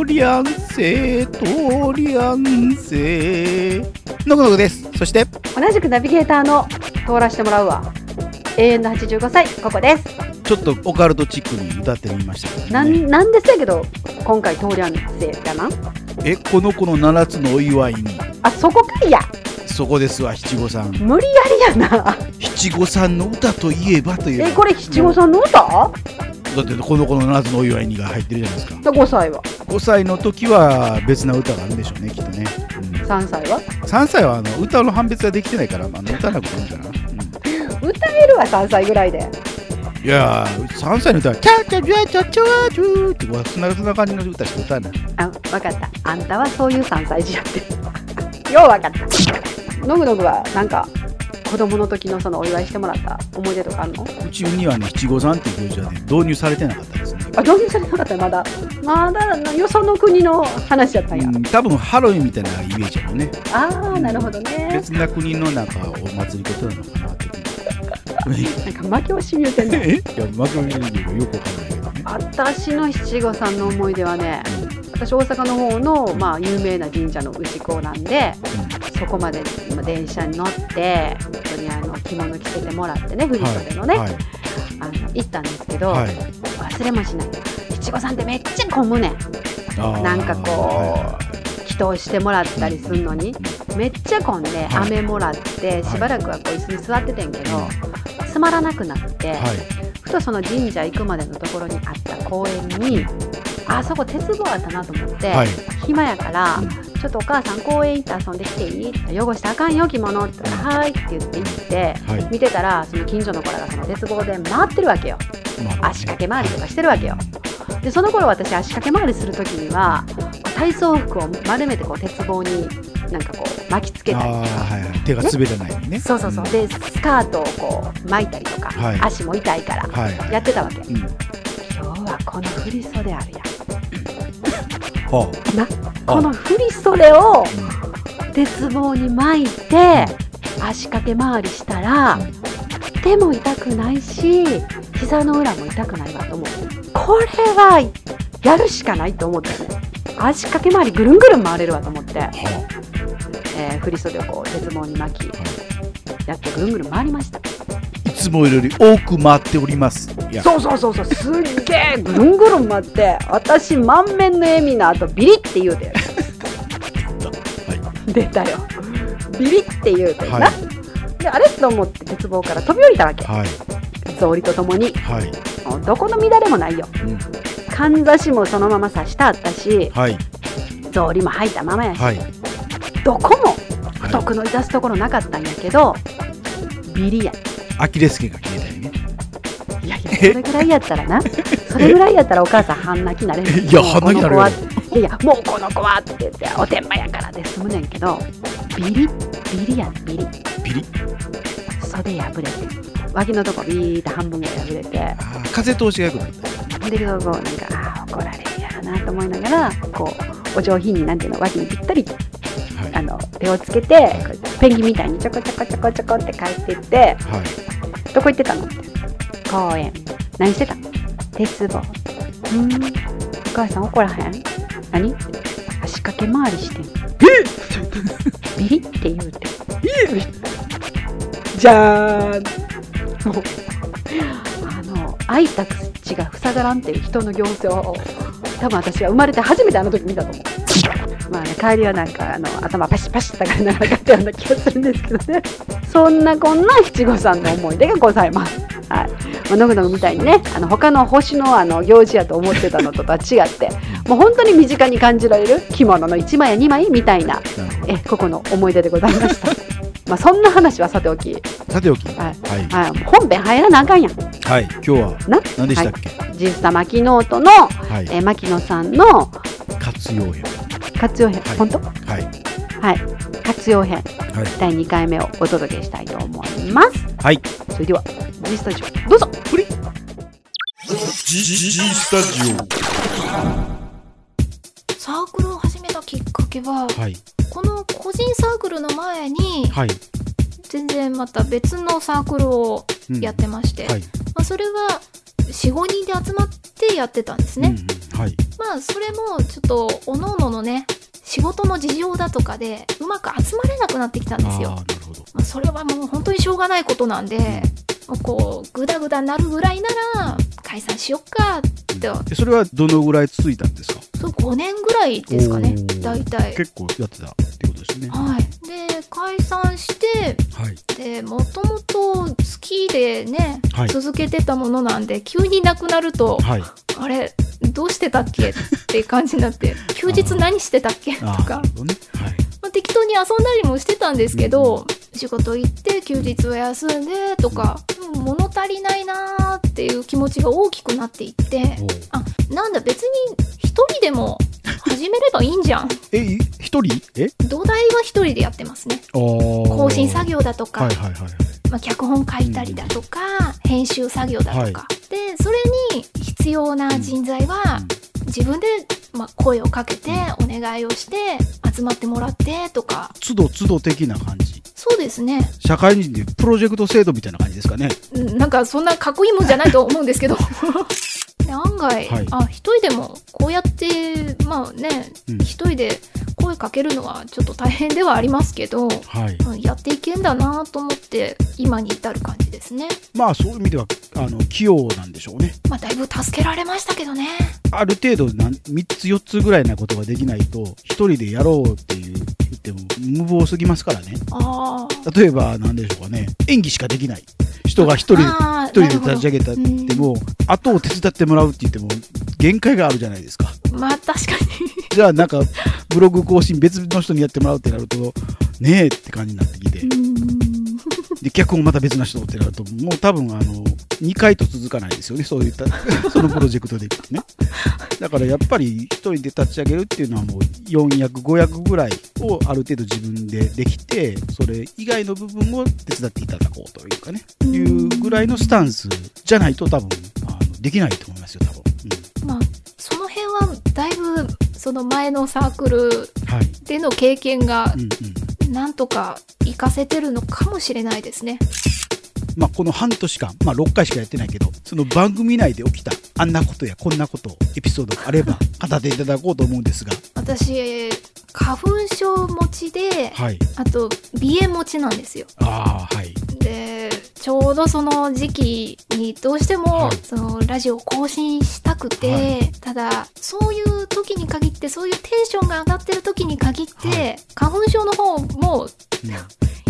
ーリャンセトーリャンセのこのこです。そして同じくナビゲーターの通らせてもらうわ。永遠の85歳ここです。ちょっとオカルトチックに歌ってみましたけど、なね、んなんですやけど今回通りゃんせやな。えこの子の7つのお祝いに。あそこかいや。そこですわ七五三。無理やりやな。七五三の歌といえばという。えこれ七五三の歌？だってこの子の7つのお祝いにが入ってるじゃないですか。5歳は？5歳の時は別な歌があるんでしょうねきっとね、うん、3歳は？3歳はあの歌の判別ができてないから、まあ、歌なくていいんかな、歌えるわ3歳ぐらいで。うん、いやー3歳の歌は「チャチャチャチャチャチュー」ってそんなそんな感じの歌しか歌わないあ分かったあんたはそういう3歳児やってよう分かったのぐのぐはなんか子供の時のそのお祝いしてもらった思い出とかあるの？うちにはね七五三っていう行事はね導入されてなかったですね。あ導入されてなかったよまだ。まだなよその国の話やったんや、うん、多分ハロウィンみたいなイメージやよね。ああなるほどね。別な国のなんかお祭りことなのかなって なんか負け惜しみ言うてんね え？いやマクロニーよくわかんないけどね。私の七五三の思い出はね私大阪の方の、まあ、有名な神社の牛子なんでそこまでまあ電車に乗って本当にあの着物着せてもらってね振り袖のね、はい。あの行ったんですけど、はい。忘れもしない。七五三ってめっちゃ混むねん。なんかこうは祈祷してもらったりするのにめっちゃ混んではい。飴もらってしばらくはこう椅子に座っててんけどつまらなくなって、いはい。ふとその神社行くまでのところにあった公園にあそこ鉄棒あったなと思って、はい。暇やから、うん。ちょっとお母さん公園行って遊んできていい汚したらあかんよ着物って言ったら「はーい」って言って行ってはい。見てたらその近所の子らがその鉄棒で回ってるわけよ。足掛け回りとかしてるわけよ。でその頃私足掛け回りする時には体操服を丸めてこう鉄棒になんかこう巻きつけたりあーはいはい。手が滑らないようにね。そうそうそう。でスカートをこう巻いたりとか、はい。足も痛いからはいはい。やってたわけ。うん。今日はこの振り袖あるやん。はなこの振り袖を鉄棒に巻いて足掛け回りしたら手も痛くないし膝の裏も痛くないわと思ってこれはやるしかないと思ったよね足掛け回りぐるんぐるん回れるわと思って、えー振り袖をこう鉄棒に巻きやってぐるんぐるん回りましたつもより多く回っております。そうそうそうそう。すっげえぐるんぐるん回って。私満面の笑みの後ビリって言うては出たよ。ビリって言うてな、はい。であれと思って鉄棒から飛び降りたわけ。いはい。草履とともに。はい。どこの乱れもないよ。うん。かんざしもそのまま刺してあったしはい。草履も履いたままやし、はい。どこもはい。不徳の致すところなかったんやけどビリやアキレス腱が切れたよね。いやいやそれぐらいやったらな。それぐらいやったらお母さん半泣きなれへんいや半泣きなるよもうこの子はいやいやもうこの子はって言っておてんばやからで済むねんけどビリ？ビリやビリ。ピリ？袖破れて脇のとこビーって半分ぐらい破れて。風通しが良くなった。よでこうなんかあー怒られるやろなと思いながらこうお上品になんていうの脇にぴったりはい。あの手をつけてペンギンみたいにちょこちょこちょこちょこって帰ってってはいどこ行ってたの？公園。何してた？の鉄棒。うん。お母さん怒らへん？何？足掛け回りしてん。ビリって言うて。じゃーん。もうあの開いた口が塞がらんっていう人の行政を多分私は生まれて初めてあの時見たと思うまあね帰りはなんかあの頭パシッパシッとかながらったような気がするんですけどね。そんなこんな七五三の思い出がございます。はい。まあ、のぐのぐみたいにねあの他の星のあの行事やと思ってたのとは違ってもう本当に身近に感じられる着物の1枚や2枚みたいな。えここの思い出でございました。まあそんな話はさておき、さておき。はい。はい。はい、本編入らなあかんやん。はい。今日はな？何でしたっけ？ジスタマキノートの、はい。えー牧野さんの活用編活用編、はい。本当？はい。はい。活用編。はい。第2回目をお届けしたいと思います。はい。それでは G スタジオどうぞ。G, G, G スタジサークルを始めたきっかけは、オはい。この個人サークルの前にはい、全然また別のサークルをうんやってまして、はい。まあ、それは45人で集まってやってたんですね、うんうんはい。まあそれもちょっとおのののね仕事の事情だとかでうまく集まれなくなってきたんですよ。ああ、なるほど。まあ、それはもう本当にしょうがないことなんで、もうこうグダグダなるぐらいなら解散しよっかって。えそれはどのぐらい続いたんですか？そう5年ぐらいですかね。大体。結構やってたしてはい。でもともと好きでね、はい。続けてたものなんで急になくなると、はい。あれどうしてたっけ？って感じになって 休日何してたっけ？とか。ね。はい。まあ、適当に遊んだりもしてたんですけど、仕事行って休日は休んでとか、うん。物足りないなーっていう気持ちが大きくなっていってあなんだ別に一人でも始めればいいんじゃん。えい一人？え？土台は一人でやってますね。更更新作業だとか、はいはいはいはい。まあ、脚本書いたりだとか、編集作業だとか、でそれに必要な人材は自分で、まあ、声をかけてお願いをして集まってもらってとか。都度都度的な感じ。そうですね。社会人でプロジェクト制度みたいな感じですかね。うんなんかそんなかっこいいもんじゃないと思うんですけど。で案外、はい。あ一人でもこうやってまあねうん。一人で声かけるのはちょっと大変ではありますけど、はい。うんやっていけんだなと思って今に至る感じですね。まあそういう意味ではあの器用なんでしょうね。まあだいぶ助けられましたけどね。ある程度なん3つ4つぐらいなことができないと一人でやろうっていう言っても無謀すぎますからね。ああ例えば何でしょうかね。演技しかできない。人が一人あー一人で立ち上げたっても後を手伝ってもらうって言っても限界があるじゃないですか。うんまあ確かじゃあなんかブログ更新別の人にやってもらうってなるとねえって感じになってきて。で脚本また別な人ってなるともう多分あの2回と続かないですよね。そういった そのプロジェクトで。ね。だからやっぱり一人で立ち上げるっていうのはもう4役5役ぐらいをある程度自分でできてそれ以外の部分を手伝っていただこうというかね。いうぐらいのスタンスじゃないと多分あのできないと思いますよだいぶその前のサークルでの経験がなんとか活かせてるのかもしれないですね。まあ、この半年間、まあ、6回しかやってないけど、その番組内で起きたあんなことやこんなこと、エピソードがあれば 語っていただこうと思うんですが、私花粉症持ちではい。あと鼻炎持ちなんですよ。ああ、はい。でちょうどその時期にどうしても、はい。そのラジオを更新したくて、はただそういう時に限ってそういうテンションが上がってる時に限って、はい。花粉症の方もうん。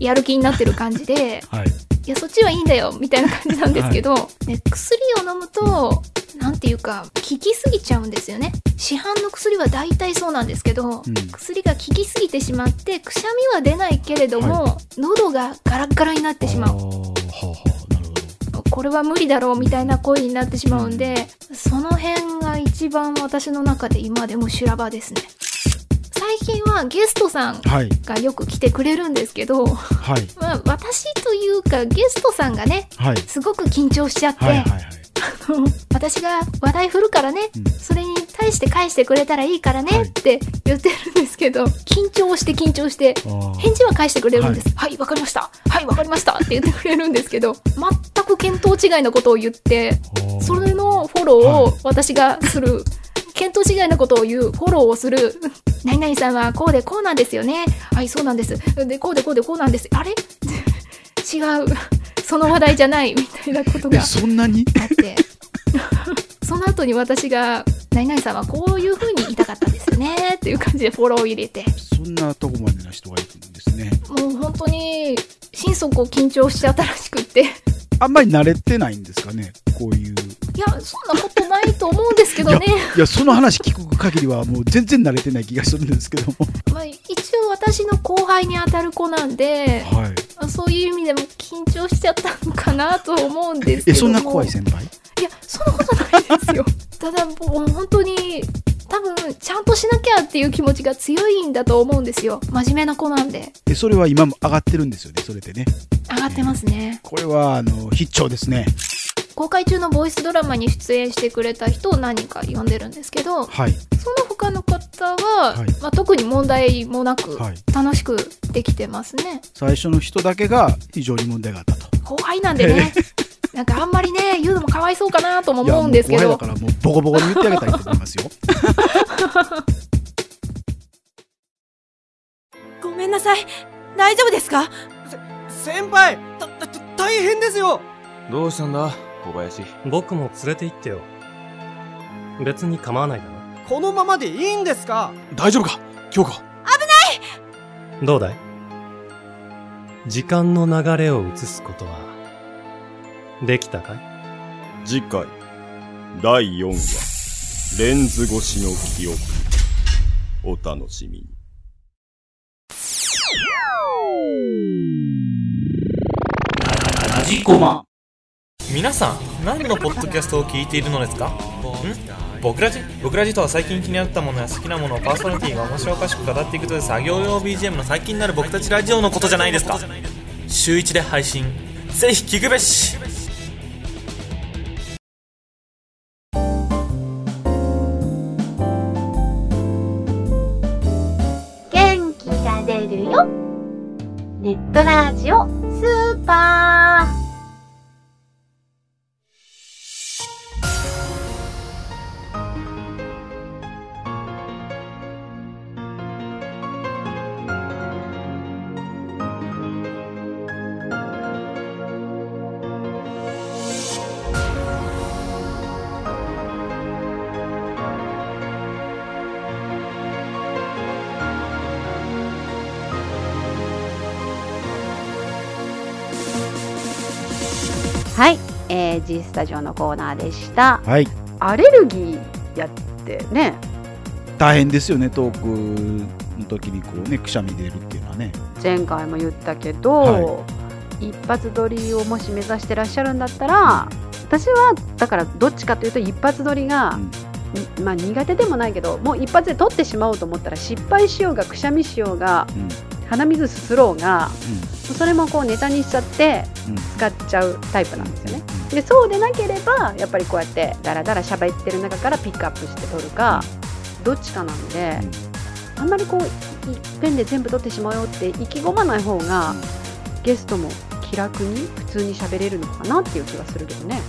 やる気になってる感じで はい。いやそっちはいいんだよみたいな感じなんですけど、ね、薬を飲むとなんていうか効きすぎちゃうんですよね市販の薬は大体そうなんですけど、うん薬が効きすぎてしまってくしゃみは出ないけれども、喉がガラッガラになってしまう。これは無理だろうみたいな声になってしまうんで、その辺が一番私の中で今でも修羅場ですね最近はゲストさんはい。がよく来てくれるんですけど、はい。まあ、私というかゲストさんがねはい。すごく緊張しちゃって、はい。はい。はい。私が話題振るからね、うんそれに対して返してくれたらいいからねはいって言ってるんですけど、緊張して緊張して返事は返してくれるんです。はい、わ、かりました。はい、わかりましたって言ってくれるんですけど、全く見当違いのことを言って、それのフォローはいを私がする。見当違いのことを言う、フォローをする。何々さんはこうでこうなんですよね。はい、そうなんです。で、こうでこうでこうなんです。あれ？違う。その話題じゃない。みたいなことえ、がそんなに？あって。その後に私が、何々さんはこういう風に言いたかったんですよね。っていう感じでフォローを入れて。そんなとこまでの人がいるんですね。もう本当に、心底緊張しちゃったらしくって。あんまり慣れてないんですかね、こういう。いや、そんなことないと思うんですけどね。いや、その話聞く限りはもう全然慣れてない気がするんですけども。まあ、一応私の後輩に当たる子なんで、はい。そういう意味でも緊張しちゃったのかなと思うんですけえ、ども。そんな怖い先輩？いや、そんなことないですよ。ただ、もう本当に、多分ちゃんとしなきゃっていう気持ちが強いんだと思うんですよ。真面目な子なんで。でそれは今も上がってるんですよねそれでね。上がってますね。これはあの必聴ですね公開中のボイスドラマに出演してくれた人を何人か呼んでるんですけどはい。その他の方は、はい。まあ、特に問題もなくはい。楽しくできてますね。最初の人だけが非常に問題があったと。後輩なんでね。なんかあんまりね言うのもかわいそうかなとも思うんですけど。いやもう後輩だからもうボコボコに言ってあげたいと思いますよ。ごめんなさい。大丈夫ですか？先輩た、た、た大変ですよ。どうしたんだ？小林。僕も連れて行ってよ。別に構わないだろ。このままでいいんですか？大丈夫か？京子。どうだい？時間の流れを移すことはできたかい？次回第4話レンズ越しの記憶。お楽しみに皆さん何のポッドキャストを聞いているのですか？ん？僕らじ？僕らじとは最近気になったものや好きなものをパーソナリティが面白おかしく語っていくという作業用 BGM の最近になる僕たちラジオのことじゃないですか？週1で配信。ぜひ聞くべし。元気が出るよ。ネットラジオスーパー。はい、えー、G スタジオのコーナーでした。はい。アレルギーやってね。大変ですよねトークの時にこうねくしゃみ出るっていうのはね。前回も言ったけど、は一発撮りをもし目指してらっしゃるんだったら私はだからどっちかというと一発撮りが、にまあ、苦手でもないけどもう一発で撮ってしまおうと思ったら失敗しようがくしゃみしようがうん。鼻水すすろうがそれもこうネタにしちゃってうん。使っちゃうタイプなんですよね。でそうでなければやっぱりこうやってダラダラ喋ってる中からピックアップして撮るか、どっちかなんで、あんまりこういっぺんで全部撮ってしまおうよって意気込まない方が、ゲストも気楽に普通に喋れるのかなっていう気がするけどね。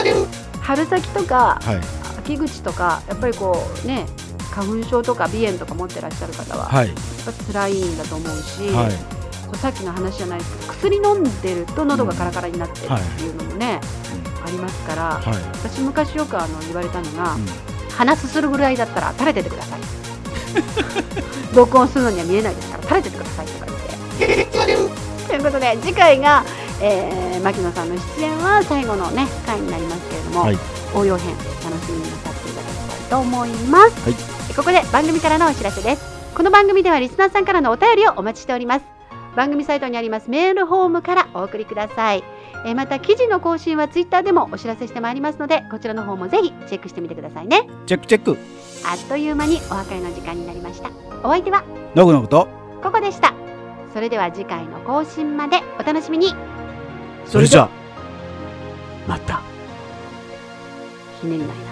春先とかはい。秋口とかやっぱりこうね花粉症とか鼻炎とか持ってらっしゃる方は、はい。やっぱ辛いんだと思うし、はいさっきの話じゃないです。けど薬飲んでると喉がカラカラになってるっていうのもね、ありますから、はい。私昔よくあの言われたのが、うん。鼻すするぐらいだったら垂れててください。録音するのには見えないですから垂れててくださいとか言って。ということで次回が、えー、牧野さんの出演は最後のね回になりますけれども、はい。応用編楽しみになさっていただきたいと思います、はい。ここで番組からのお知らせです。この番組ではリスナーさんからのお便りをお待ちしております番組サイトにありますメールフォームからお送りください。えーまた記事の更新はツイッターでもお知らせしてまいりますのでこちらの方もぜひチェックしてみてくださいね。チェックチェック。あっという間にお別れの時間になりました。お相手はノグノグと。ここでした。それでは次回の更新までお楽しみに。それじゃあまた。ひねりない。な